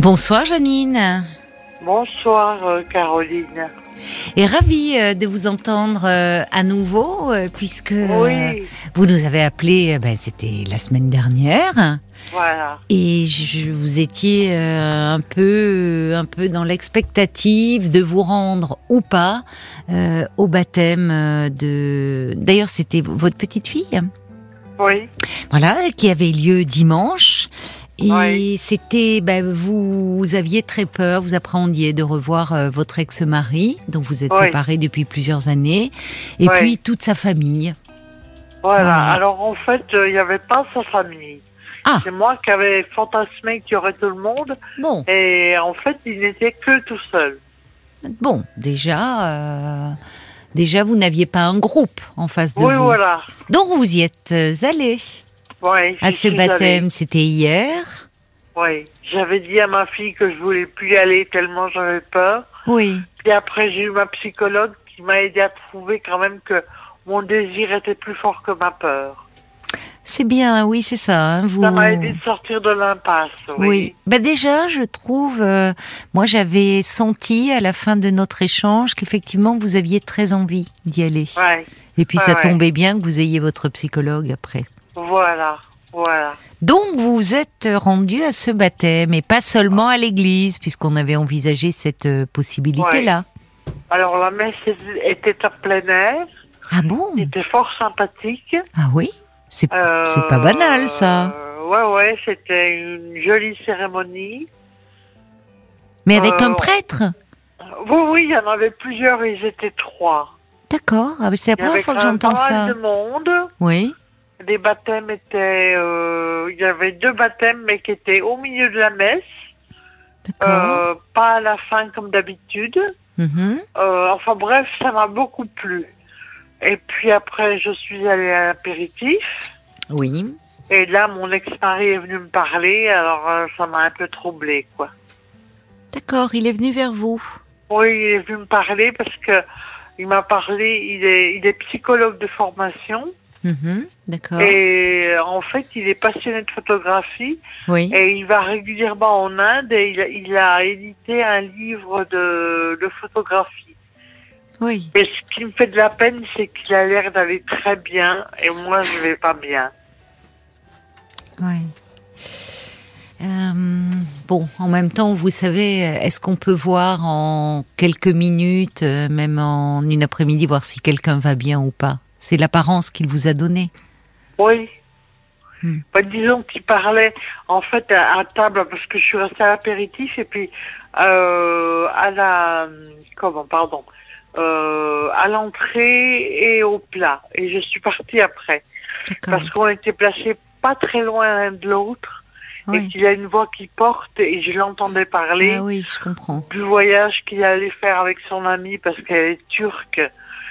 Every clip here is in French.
Bonsoir Janine. Bonsoir euh, Caroline. Et ravie euh, de vous entendre euh, à nouveau, puisque Oui, vous nous avez appelé, ben, c'était la semaine dernière, voilà. et je, vous étiez un peu, un peu dans l'expectative de vous rendre ou pas au baptême de. D'ailleurs, c'était votre petite fille. Oui, Voilà, qui avait lieu dimanche. Et c'était, ben, vous, vous aviez très peur, vous appréhendiez de revoir euh, votre ex-mari, dont vous êtes séparés depuis plusieurs années, et puis toute sa famille. voilà. Voilà. Alors en fait, euh, il n'y avait pas sa famille. Ah. C'est moi qui avais fantasmé qu'il y aurait tout le monde. Bon, Et en fait, il n'était que tout seul. bon, déjà, euh, déjà vous n'aviez pas un groupe en face de Oui, vous. voilà. Donc vous y êtes allés Ouais, à ce baptême, c'était hier. Oui. J'avais dit à ma fille que je voulais plus y aller tellement j'avais peur. Oui, Puis après, j'ai eu ma psychologue qui m'a aidé à trouver quand même que mon désir était plus fort que ma peur. c'est bien, oui, c'est ça. hein, vous... Ça m'a aidé de sortir de l'impasse. Oui. Oui. Bah déjà, je trouve, euh, moi j'avais senti à la fin de notre échange qu'effectivement vous aviez très envie d'y aller. Ouais. Et puis Ouais, ça ouais. tombait bien que vous ayez votre psychologue après. Voilà. Voilà. Donc vous vous êtes rendu à ce baptême et pas seulement à l'église puisqu'on avait envisagé cette euh, possibilité-là. Alors la messe était en plein air, Ah bon? C'était fort sympathique. Ah oui? C'est Euh, pas banal, ça. euh, ouais, ouais, c'était une jolie cérémonie. Mais avec euh, un prêtre? Oui, oui, il y en avait plusieurs, ils étaient trois. D'accord. Ah, c'est la première fois que j'entends ça. de monde. Oui. Les baptêmes étaient... euh, il y avait deux baptêmes, mais qui étaient au milieu de la messe. Euh, pas à la fin comme d'habitude. Mhm. Euh, enfin bref, ça m'a beaucoup plu. Et puis après, je suis allée à l'apéritif. Oui. Et là, mon ex-mari est venu me parler, alors euh, ça m'a un peu troublé, quoi. D'accord. Il est venu vers vous. Oui, il est venu me parler parce que il m'a parlé, il est, il est psychologue de formation Mhm. D'accord. et euh, en fait, il est passionné de photographie Oui. et il va régulièrement en Inde et il a, il a édité un livre de, de photographie. Oui. Et ce qui me fait de la peine, c'est qu'il a l'air d'aller très bien et moi, je vais pas bien. Oui. Euh, bon, en même temps, vous savez, est-ce qu'on peut voir en quelques minutes, euh, même en une après-midi, voir si quelqu'un va bien ou pas? C'est l'apparence qu'il vous a donnée. Oui. Hmm. Bah, disons qu'il parlait en fait à, à table parce que je suis restée à l'apéritif et puis euh, à la comment pardon euh, à l'entrée et au plat et je suis partie après parce qu'on était placés pas très loin l'un de l'autre et qu'il a une voix qui porte et je l'entendais parler Ah oui, je comprends. du voyage qu'il allait faire avec son amie parce qu'elle est turque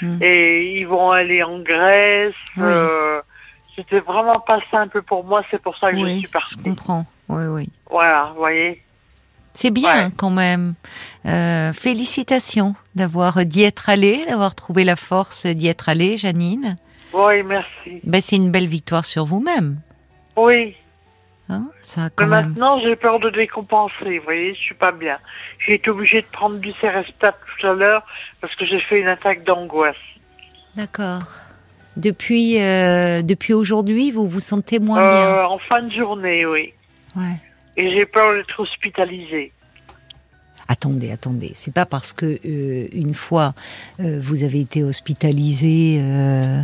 Hmm. et ils vont aller en Grèce. Oui. euh, C'était vraiment pas simple pour moi, c'est pour ça que je suis je partie. comprends. Oui, oui. Voilà, vous voyez. C'est bien Ouais. quand même. Euh, félicitations d'avoir d'y être allé, d'avoir trouvé la force d'y être allé, Janine. Oui, merci. Ben, c'est une belle victoire sur vous-même. Oui, Hein ça mais même. maintenant j'ai peur de décompenser, vous voyez, je suis pas bien. J'ai été obligée de prendre du Cerestat tout à l'heure parce que j'ai fait une attaque d'angoisse. D'accord. Depuis, euh, depuis aujourd'hui, vous vous sentez moins bien. Euh, en fin de journée, oui. Ouais. Et j'ai peur d'être hospitalisée. Attendez, attendez. C'est pas parce que euh, une fois euh, vous avez été hospitalisé euh,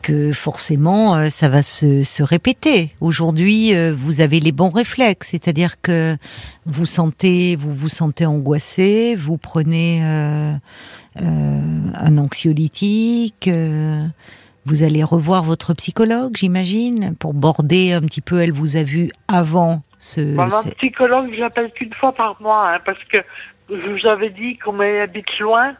que forcément ça va se, se répéter. Aujourd'hui, vous avez les bons réflexes, c'est-à-dire que vous sentez, vous vous sentez angoissé, vous prenez un anxiolytique. Vous allez revoir votre psychologue, j'imagine, pour border un petit peu. Elle vous a vu avant ce. Bah, ma ce- psychologue, je l'appelle qu'une fois par mois, hein, parce que je vous avais dit qu'on habite loin.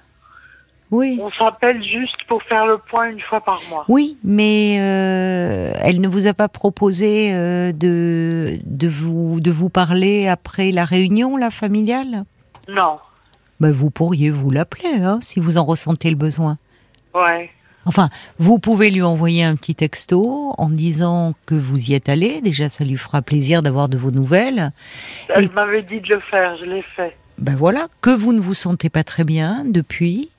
Oui. On s'appelle juste pour faire le point une fois par mois. Oui, mais euh, elle ne vous a pas proposé euh, de, de, vous, de vous parler après la réunion, la familiale? Non. ben, Vous pourriez vous l'appeler, hein, si vous en ressentez le besoin. Ouais. Enfin, vous pouvez lui envoyer un petit texto en disant que vous y êtes allé. Déjà, ça lui fera plaisir d'avoir de vos nouvelles. Elle m'avait dit de le faire, je l'ai fait. Ben voilà, que vous ne vous sentez pas très bien depuis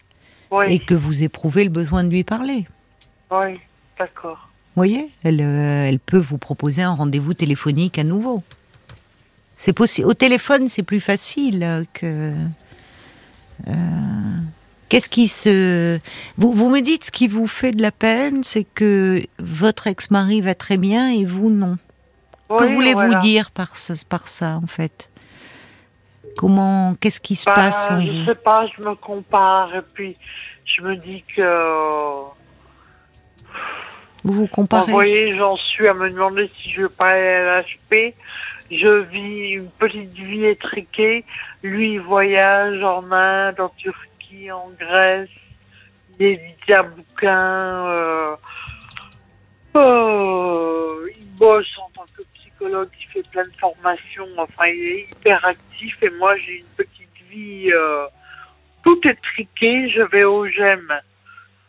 Oui, et que vous éprouvez le besoin de lui parler. oui, d'accord. Vous voyez, elle, euh, elle peut vous proposer un rendez-vous téléphonique à nouveau. C'est possible. Au téléphone, c'est plus facile que. euh, Qu'est-ce qui se. Vous, vous me dites ce qui vous fait de la peine, c'est que votre ex-mari va très bien et vous non. que voulez-vous voilà. dire par, ça, en fait? Comment. Qu'est-ce qui se Bah, passe en Je vous? sais pas, je me compare et puis je me dis que. Vous vous Vous comparez voyez, j'en suis à me demander si je veux pas aller à l'HP. Je vis une petite vie étriquée. Lui, il voyage en Inde, en Turquie, en Grèce. Il édite un bouquin. Euh, euh, il bosse en tant que psychologue. Il fait plein de formations. Enfin, il est hyper actif. Et moi, j'ai une petite vie. euh, tout étriqué. Je vais au GEM.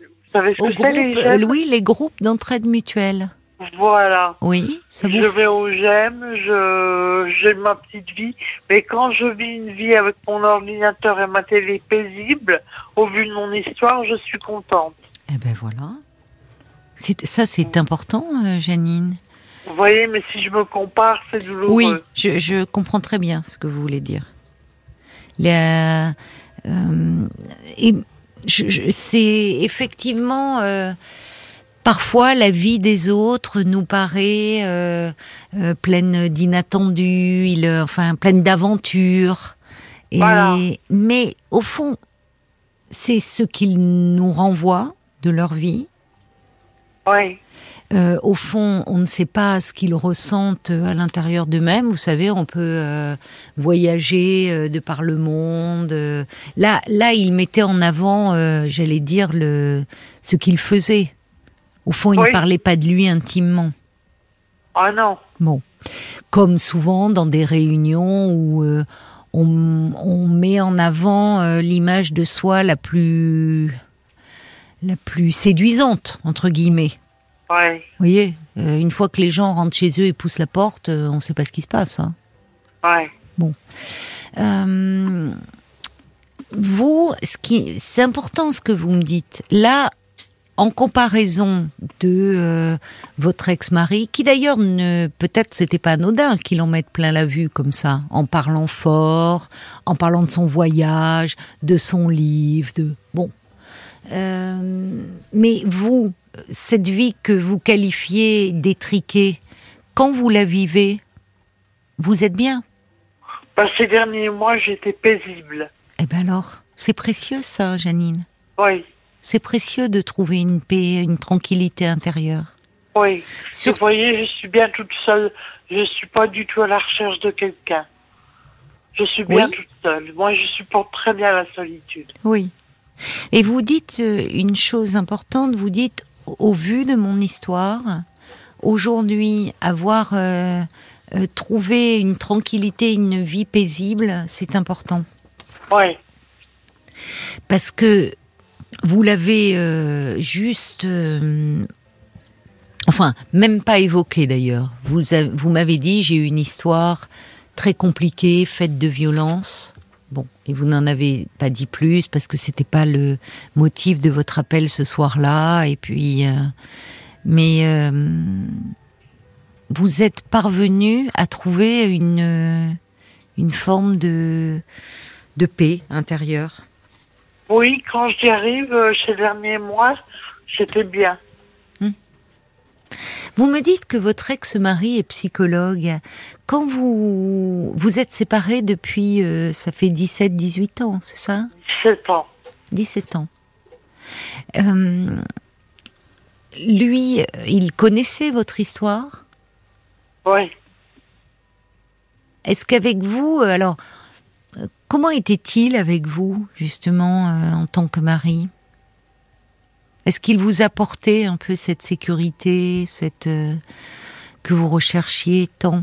Vous savez ce Au que c'est, les groupe, GEM oui, les groupes d'entraide mutuelle. Voilà. Oui, ça vous Je vais au GEM, je j'ai ma petite vie, mais quand je vis une vie avec mon ordinateur et ma télé paisible, au vu de mon histoire, je suis contente. Eh ben voilà. C'est- Ça, c'est important, euh, Janine. Vous voyez, mais si je me compare, c'est douloureux. Oui, je, je comprends très bien ce que vous voulez dire. La- euh, et je- je- c'est effectivement euh, parfois la vie des autres nous paraît euh, euh, pleine d'inattendus, il- enfin pleine d'aventures. Voilà. mais au fond, c'est ce qu'ils nous renvoient de leur vie. Oui, Euh, au fond, on ne sait pas ce qu'ils ressentent à l'intérieur d'eux-mêmes. Vous savez, on peut euh, voyager euh, de par le monde. euh. Là, là, il mettait en avant, euh, j'allais dire, le ce qu'il faisait. Au fond, il Oui. ne parlait pas de lui intimement. ah non, Bon, comme souvent dans des réunions où euh, on, on met en avant euh, l'image de soi la plus la plus séduisante entre guillemets. oui, Vous voyez, euh, une fois que les gens rentrent chez eux et poussent la porte, on ne sait pas ce qui se passe. hein. oui, Euh, vous, ce qui, c'est important ce que vous me dites. Là, en comparaison de euh, votre ex-mari, qui d'ailleurs ne, peut-être c'était pas anodin qu'il en mette plein la vue comme ça, en parlant fort, en parlant de son voyage, de son livre, de bon. Euh, mais vous, cette vie que vous qualifiez d'étriquée, quand vous la vivez, vous êtes bien? Bah, ces derniers mois, j'étais paisible. Eh ben alors, c'est précieux ça, Janine. Oui, C'est précieux de trouver une paix, une tranquillité intérieure. oui. Sur- Vous voyez, je suis bien toute seule. Je suis pas du tout à la recherche de quelqu'un. Je suis bien Oui. toute seule. Moi, je supporte très bien la solitude. Oui. Et vous dites euh, une chose importante, vous dites, au vu de mon histoire, aujourd'hui, avoir euh, euh, trouvé une tranquillité, une vie paisible, c'est important. Oui, Parce que vous l'avez euh, juste... euh, enfin, même pas évoqué d'ailleurs. Vous, m'avez dit, j'ai eu une histoire très compliquée, faite de violence. Bon, et vous n'en avez pas dit plus parce que c'était pas le motif de votre appel ce soir-là. Et puis, euh, mais vous êtes parvenu à trouver une une forme de de paix intérieure? Oui, quand j'y arrive, euh, ces derniers mois, j'étais bien. Vous me dites que votre ex-mari est psychologue. Quand vous vous êtes séparés depuis, euh, ça fait 17-18 ans, c'est ça? 17 ans. 17 ans. Euh, lui, il connaissait votre histoire? Oui. Est-ce qu'avec vous, alors, comment était-il avec vous, justement, euh, en tant que mari? Est-ce qu'il vous apportait un peu cette sécurité, cette euh, que vous recherchiez tant?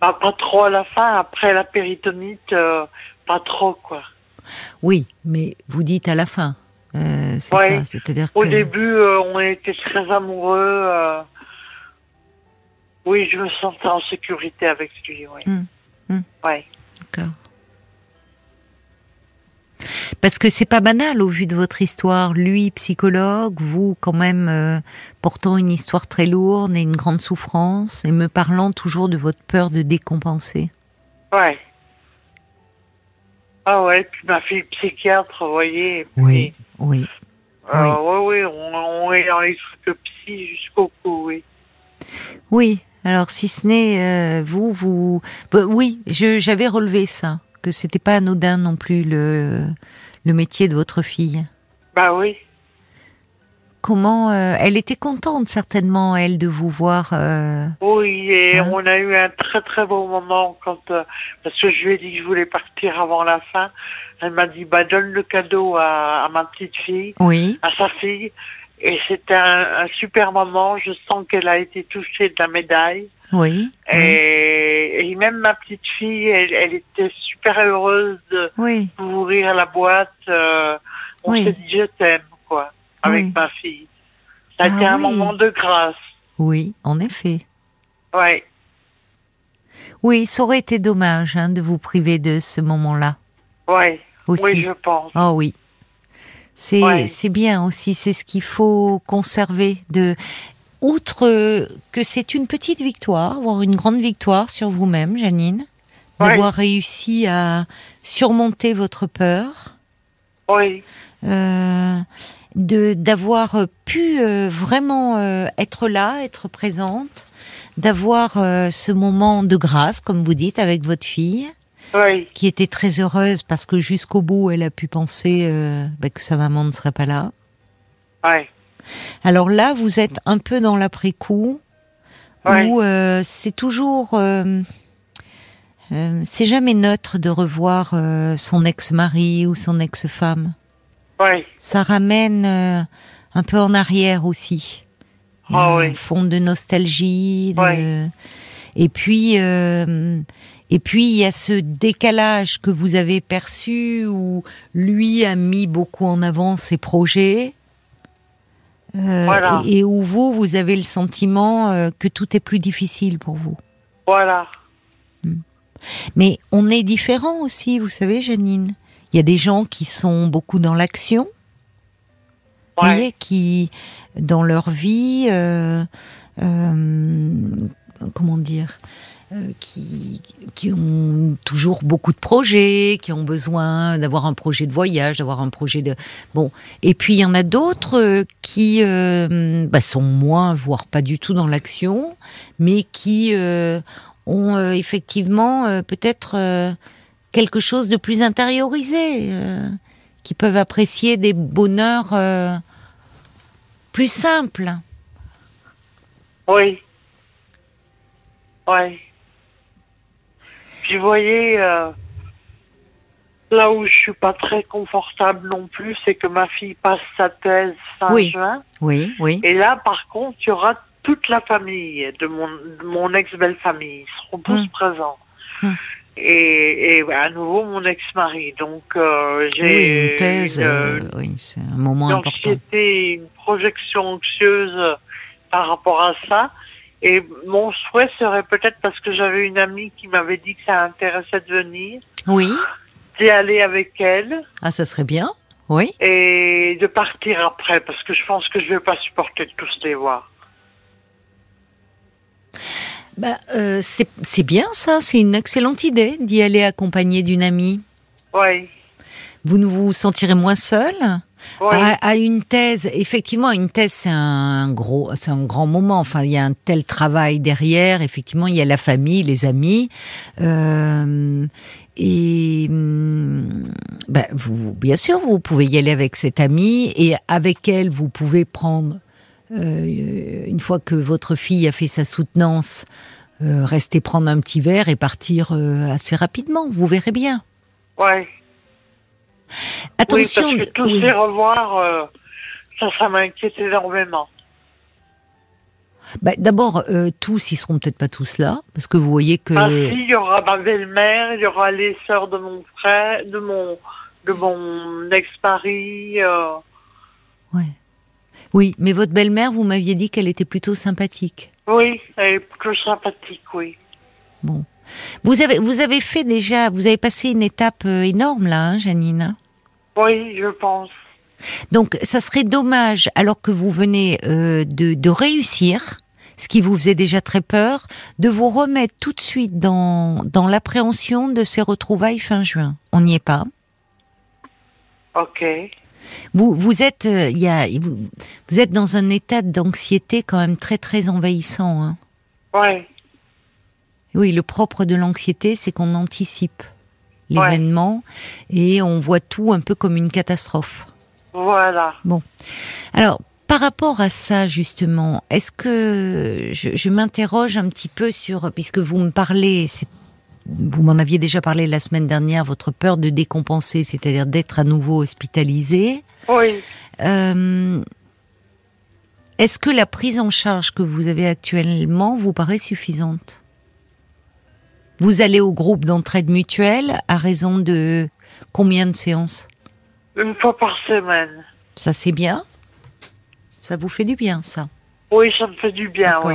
Pas trop à la fin, après la péritonite, euh, pas trop, quoi. Oui, mais vous dites à la fin. C'est Ouais. ça. C'est-à-dire Au que début, on était très amoureux. Oui, je me sentais en sécurité avec lui, oui. Hmm. Ouais. D'accord. Parce que c'est pas banal au vu de votre histoire. Lui, psychologue, vous, quand même, euh, portant une histoire très lourde et une grande souffrance, et me parlant toujours de votre peur de décompenser. Ouais. Ah ouais, puis ma fille psychiatre, vous voyez. puis, Oui, oui. euh, oui, oui, on, on est dans les trucs psy jusqu'au cou, oui. Oui. Alors, si ce n'est euh, vous, vous, bah, oui, j'avais relevé ça, que c'était pas anodin non plus le le métier de votre fille. Bah oui. Comment euh, elle était contente certainement elle de vous voir. euh, Oui, et Hein? on a eu un très très beau moment quand euh, parce que je lui ai dit que je voulais partir avant la fin. Elle m'a dit bah donne le cadeau à, à ma petite fille, Oui, à sa fille. Et c'était un, un super moment. Je sens qu'elle a été touchée de la médaille. oui, oui, Et, même ma petite fille, elle, elle était super heureuse de oui. ouvrir la boîte. euh, on Oui. s'est dit je t'aime quoi avec Oui. ma fille. Ça a Ah été un oui. moment de grâce. Oui, en effet. Ouais. Oui, ça aurait été dommage hein, de vous priver de ce moment-là aussi. Oui, je pense. Oh oui. C'est Ouais. c'est bien aussi, c'est ce qu'il faut conserver. De, outre que c'est une petite victoire, voire une grande victoire sur vous-même, Janine, Ouais. d'avoir réussi à surmonter votre peur, Oui. euh, de d'avoir pu euh, vraiment euh, être là, être présente, d'avoir euh, ce moment de grâce, comme vous dites, avec votre fille Oui. qui était très heureuse parce que jusqu'au bout, elle a pu penser euh, bah, que sa maman ne serait pas là. Oui. Alors là, vous êtes un peu dans l'après-coup, où euh, c'est toujours... euh, c'est jamais neutre de revoir son ex-mari ou son ex-femme. Oui. Ça ramène un peu en arrière aussi. Ah un oui. fond de nostalgie. de-. Et puis, et puis il y a ce décalage que vous avez perçu où lui a mis beaucoup en avant ses projets. euh, Voilà. et, et où vous, vous avez le sentiment euh, que tout est plus difficile pour vous. Voilà. Mais on est différent aussi, vous savez, Janine. Il y a des gens qui sont beaucoup dans l'action, Ouais. voyez, qui, dans leur vie, euh, comment dire, qui, qui ont toujours beaucoup de projets, qui ont besoin d'avoir un projet de voyage, d'avoir un projet de... Bon, et puis il y en a d'autres euh, qui euh, bah, sont moins, voire pas du tout dans l'action, mais qui euh, ont euh, effectivement euh, peut-être euh, quelque chose de plus intériorisé, euh, qui peuvent apprécier des bonheurs euh, plus simples. Oui. Oui. Puis vous voyez, euh, là où je suis pas très confortable non plus, c'est que ma fille passe sa thèse fin Oui. juin. Oui, oui. Et là, par contre, il y aura toute la famille de mon, de mon ex-belle famille. Ils seront tous Mm. présents. Mm. Et, et à nouveau, mon ex-mari. Donc, euh, Oui, j'ai une thèse, une, euh, oui, c'est un moment une important. anxiété, une projection anxieuse par rapport à ça. Et mon souhait serait peut-être parce que j'avais une amie qui m'avait dit que ça intéressait de venir, Oui, d'y aller avec elle ah, ça serait bien. Oui. et de partir après parce que je pense que je vais pas supporter de tous les voir. Bah, euh, c'est bien ça, c'est une excellente idée d'y aller accompagné d'une amie. Oui, Vous ne vous sentirez moins seul. Oui, À, à une thèse, effectivement, une thèse c'est un gros, c'est un grand moment. Enfin, il y a un tel travail derrière. Effectivement, il y a la famille, les amis, euh, et hum, ben, vous, bien sûr, vous pouvez y aller avec cette amie et avec elle, vous pouvez prendre euh, une fois que votre fille a fait sa soutenance, euh, rester prendre un petit verre et partir assez rapidement. Vous verrez bien. oui. Attention. oui, parce que tous oui. les revoir, euh, ça, ça m'inquiète énormément. Bah, D'abord, euh, tous, ils seront peut-être pas tous là, parce que vous voyez que. Ah si, il y aura ma belle-mère, il y aura les sœurs de mon frère, de mon, de mon ex-mari. euh, Ouais. Oui, mais votre belle-mère, vous m'aviez dit qu'elle était plutôt sympathique. Oui, elle est plutôt sympathique, oui. Bon. Vous avez, vous avez fait déjà, vous avez passé une étape euh, énorme là, hein, Janine hein? Oui, je pense. Donc, ça serait dommage, alors que vous venez euh, de, de réussir, ce qui vous faisait déjà très peur, de vous remettre tout de suite dans, dans l'appréhension de ces retrouvailles fin juin. On n'y est pas. Ok. Vous, vous êtes, euh, y a, vous, vous êtes dans un état d'anxiété quand même très très envahissant. Hein. Ouais. Oui, le propre de l'anxiété, c'est qu'on anticipe l'événement et on voit tout un peu comme une catastrophe. Voilà. Bon. Alors, par rapport à ça, justement, est-ce que je, je m'interroge un petit peu sur, puisque vous me parlez, c'est- vous m'en aviez déjà parlé la semaine dernière, votre peur de décompenser, c'est-à-dire d'être à nouveau hospitalisé. Oui. Euh, est-ce que la prise en charge que vous avez actuellement vous paraît suffisante? Vous allez au groupe d'entraide mutuelle à raison de combien de séances Une fois par semaine. Ça c'est bien Ça vous fait du bien ça Oui, ça me fait du bien, oui.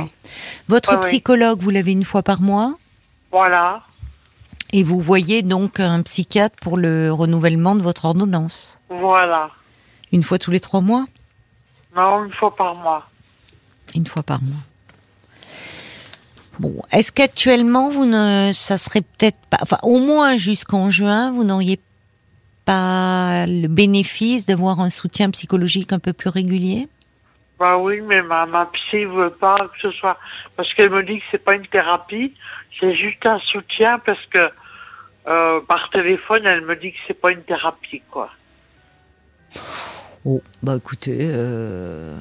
Votre psychologue, vous l'avez une fois par mois Voilà. et vous voyez donc un psychiatre pour le renouvellement de votre ordonnance. Voilà. Une fois tous les trois mois Non, une fois par mois. Une fois par mois. Bon, est-ce qu'actuellement, vous ne, ça serait peut-être pas, enfin, au moins jusqu'en juin, vous n'auriez pas le bénéfice d'avoir un soutien psychologique un peu plus régulier? Bah oui, mais ma, ma psy veut pas que ce soit parce qu'elle me dit que c'est pas une thérapie, c'est juste un soutien parce que euh, par téléphone, elle me dit que c'est pas une thérapie, quoi. Oh, bah écoutez, euh,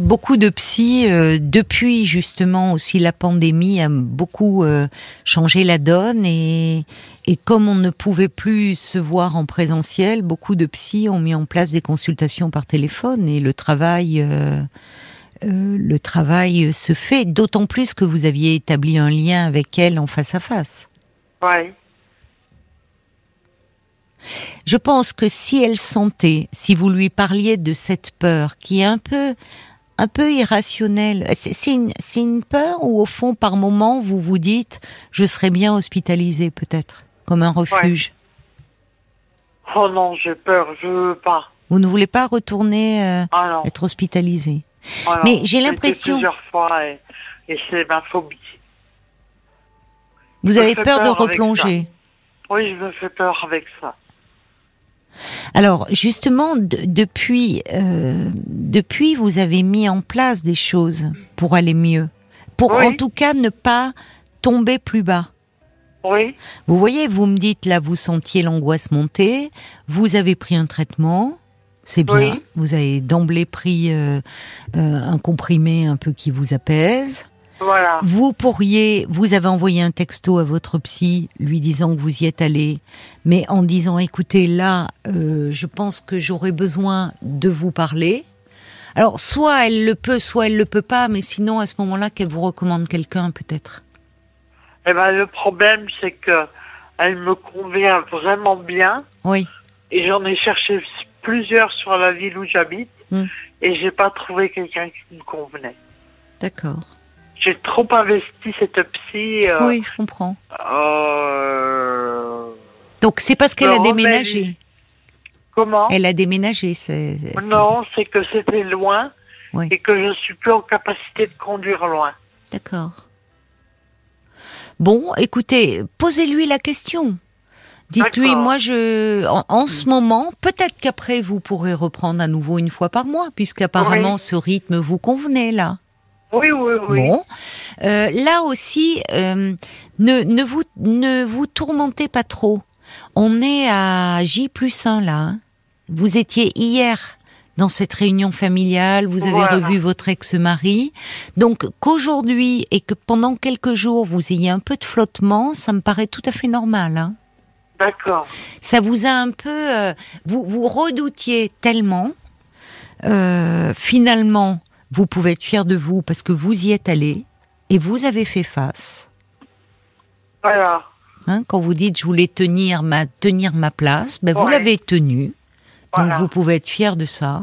beaucoup de psy, euh, depuis justement aussi la pandémie, a beaucoup euh, changé la donne et, comme on ne pouvait plus se voir en présentiel, beaucoup de psy ont mis en place des consultations par téléphone et le travail, euh, le travail se fait. D'autant plus que vous aviez établi un lien avec elle en face à face. Je pense que si elle sentait, si vous lui parliez de cette peur qui est un peu, un peu irrationnelle, c'est une, peur ou au fond, par moment, vous vous dites, je serais bien hospitalisée peut-être, comme un refuge? Oh non, j'ai peur, je veux pas. Vous ne voulez pas retourner euh, Ah être hospitalisée. ah. Mais j'ai l'impression- plusieurs fois et, et c'est ma phobie. Vous avez peur de peur avec replonger. Oui, je me fais peur avec ça. Alors justement, de- depuis, euh, depuis, vous avez mis en place des choses pour aller mieux, pour Oui. en tout cas ne pas tomber plus bas. Oui, Vous voyez, vous me dites là, vous sentiez l'angoisse monter, vous avez pris un traitement, c'est bien, Oui. vous avez d'emblée pris euh, euh, un comprimé un peu qui vous apaise. Voilà. Vous pourriez, vous avez envoyé un texto à votre psy lui disant que vous y êtes allé, mais en disant écoutez là, euh, je pense que j'aurais besoin de vous parler. Alors soit elle le peut, soit elle le peut pas, mais sinon à ce moment-là qu'elle vous recommande quelqu'un peut-être. Eh ben, le problème, c'est que elle me convient vraiment bien Oui. et j'en ai cherché plusieurs sur la ville où j'habite Hmm. et j'ai pas trouvé quelqu'un qui me convenait. D'accord. J'ai trop investi cette psy. euh, Oui, je comprends. euh, Donc c'est parce qu'elle a déménagé. Comment? Elle a déménagé. c'est- Non, c'est que c'était loin Oui. et que je suis plus en capacité de conduire loin. D'accord. Bon, écoutez, posez-lui la question. Dites-lui, moi, je, en, en ce moment, peut-être qu'après vous pourrez reprendre à nouveau une fois par mois, puisqu'apparemment Oui. ce rythme vous convenait là. Oui, oui, oui. Bon, Euh, là aussi, euh, ne, ne vous ne vous tourmentez pas trop. On est à J plus 1 là. hein. Vous étiez hier dans cette réunion familiale, vous avez Voilà. revu votre ex-mari. Donc qu'aujourd'hui et que pendant quelques jours vous ayez un peu de flottement, ça me paraît tout à fait normal. hein. D'accord. Ça vous a un peu, euh, vous vous redoutiez tellement. euh, finalement, vous pouvez être fier de vous parce que vous y êtes allé et vous avez fait face. Voilà. Hein, quand vous dites je voulais tenir ma tenir ma place, ben vous l'avez tenue. Donc vous pouvez être fier de ça.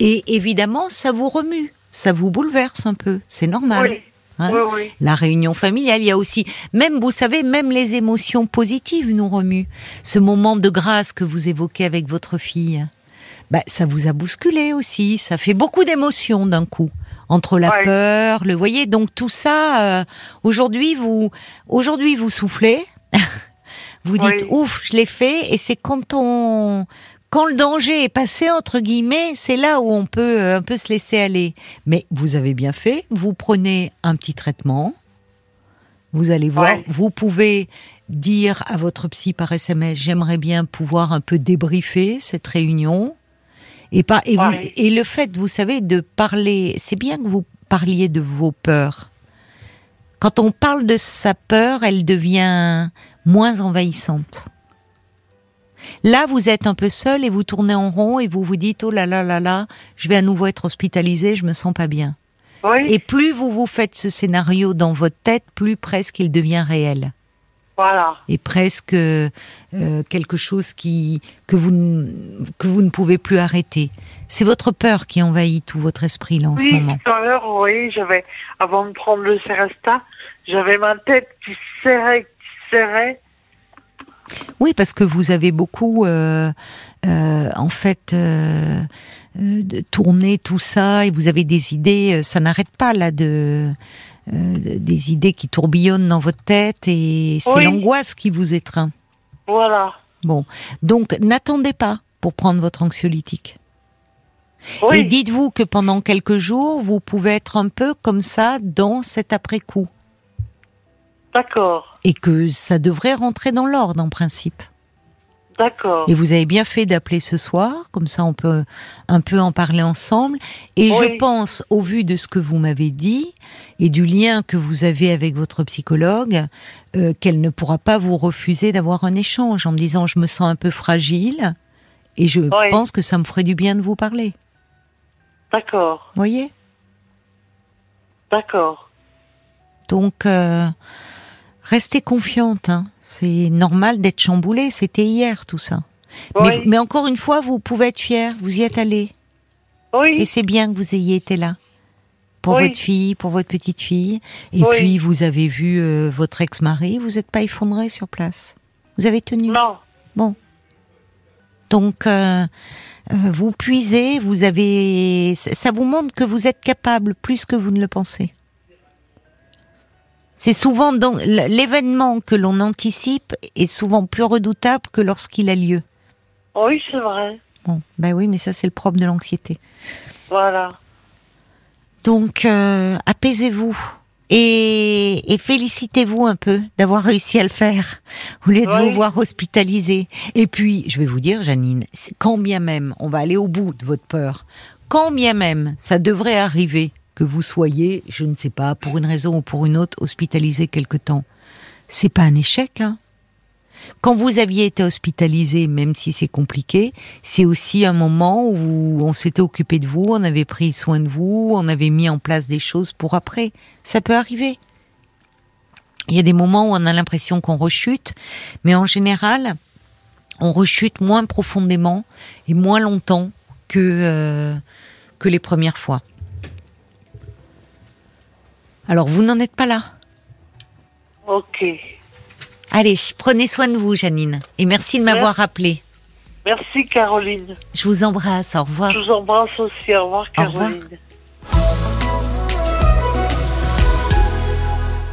Et évidemment, ça vous remue, ça vous bouleverse un peu, c'est normal. Oui. hein. Oui, oui. La réunion familiale, il y a aussi, même vous savez, même les émotions positives nous remuent. Ce moment de grâce que vous évoquez avec votre fille, bah, ça vous a bousculé aussi. Ça fait beaucoup d'émotions d'un coup. Entre la Ouais. peur, le voyez, donc tout ça. euh, aujourd'hui, vous, aujourd'hui, vous soufflez. vous dites Oui. ouf, je l'ai fait. Et c'est quand on, quand le danger est passé entre guillemets, c'est là où on peut euh, un peu se laisser aller. Mais vous avez bien fait. Vous prenez un petit traitement. Vous allez voir. Ouais. Vous pouvez dire à votre psy par SMS j'aimerais bien pouvoir un peu débriefer cette réunion. Et, pas, et, vous- Ouais. et le fait, vous savez, de parler, c'est bien que vous parliez de vos peurs. Quand on parle de sa peur, elle devient moins envahissante. Là, vous êtes un peu seul et vous tournez en rond et vous vous dites oh là là là là, je vais à nouveau être hospitalisé, je me sens pas bien. Oui, Et plus vous vous faites ce scénario dans votre tête, plus presque il devient réel voilà. et presque euh, quelque chose qui que vous ne- que vous ne pouvez plus arrêter. C'est votre peur qui envahit tout votre esprit là en ce Oui, moment. tout à l'heure, oui, j'avais, avant de prendre le Seresta, j'avais ma tête qui serrait, qui serrait. Oui, parce que vous avez beaucoup, euh, euh, en fait, euh, tourné tout ça et vous avez des idées. Ça n'arrête pas là de euh, des idées qui tourbillonnent dans votre tête et c'est Oui. l'angoisse qui vous étreint. Voilà. Bon, donc n'attendez pas pour prendre votre anxiolytique. Et Oui, dites-vous que pendant quelques jours, vous pouvez être un peu comme ça dans cet après-coup. d'accord, Et que ça devrait rentrer dans l'ordre en principe. D'accord. Et vous avez bien fait d'appeler ce soir, comme ça on peut un peu en parler ensemble. Et Oui. je pense, au vu de ce que vous m'avez dit et du lien que vous avez avec votre psychologue, euh, qu'elle ne pourra pas vous refuser d'avoir un échange en me disant je me sens un peu fragile et je Oui. pense que ça me ferait du bien de vous parler. D'accord, Voyez? D'accord. Donc, euh, restez confiante. hein. C'est normal d'être chamboulée. C'était hier tout ça. Mais, Oui, mais encore une fois, vous pouvez être fière. Vous y êtes allé. Et oui, c'est bien que vous ayez été là. Pour Oui. votre fille, pour votre petite fille. Et puis, vous avez vu euh, votre ex-mari. Vous n'êtes pas effondré sur place. Vous avez tenu. non, Donc, euh, euh, vous puisez. Vous avez. Ça vous montre que vous êtes capable plus que vous ne le pensez. C'est souvent donc l'événement que l'on anticipe est souvent plus redoutable que lorsqu'il a lieu. oui, c'est vrai. Bon, ben oui, mais ça c'est le propre de l'anxiété. Voilà. Donc, euh, apaisez-vous et, et félicitez-vous un peu d'avoir réussi à le faire au lieu de Oui. vous voir hospitalisé. Et puis, je vais vous dire, Janine, quand bien même, on va aller au bout de votre peur, quand bien même ça devrait arriver que vous soyez, je ne sais pas, pour une raison ou pour une autre, hospitalisé quelque temps, c'est pas un échec, hein. Quand vous aviez été hospitalisé, même si c'est compliqué, c'est aussi un moment où on s'était occupé de vous, on avait pris soin de vous, on avait mis en place des choses pour après. Ça peut arriver. Il y a des moments où on a l'impression qu'on rechute, mais en général, on rechute moins profondément et moins longtemps que, euh, que les premières fois. Alors, vous n'en êtes pas là. Ok. Allez, prenez soin de vous, Janine. Et merci de m'avoir rappelé. Merci, Caroline. Je vous embrasse. Au revoir. Je vous embrasse aussi. Au revoir, Au revoir. Caroline.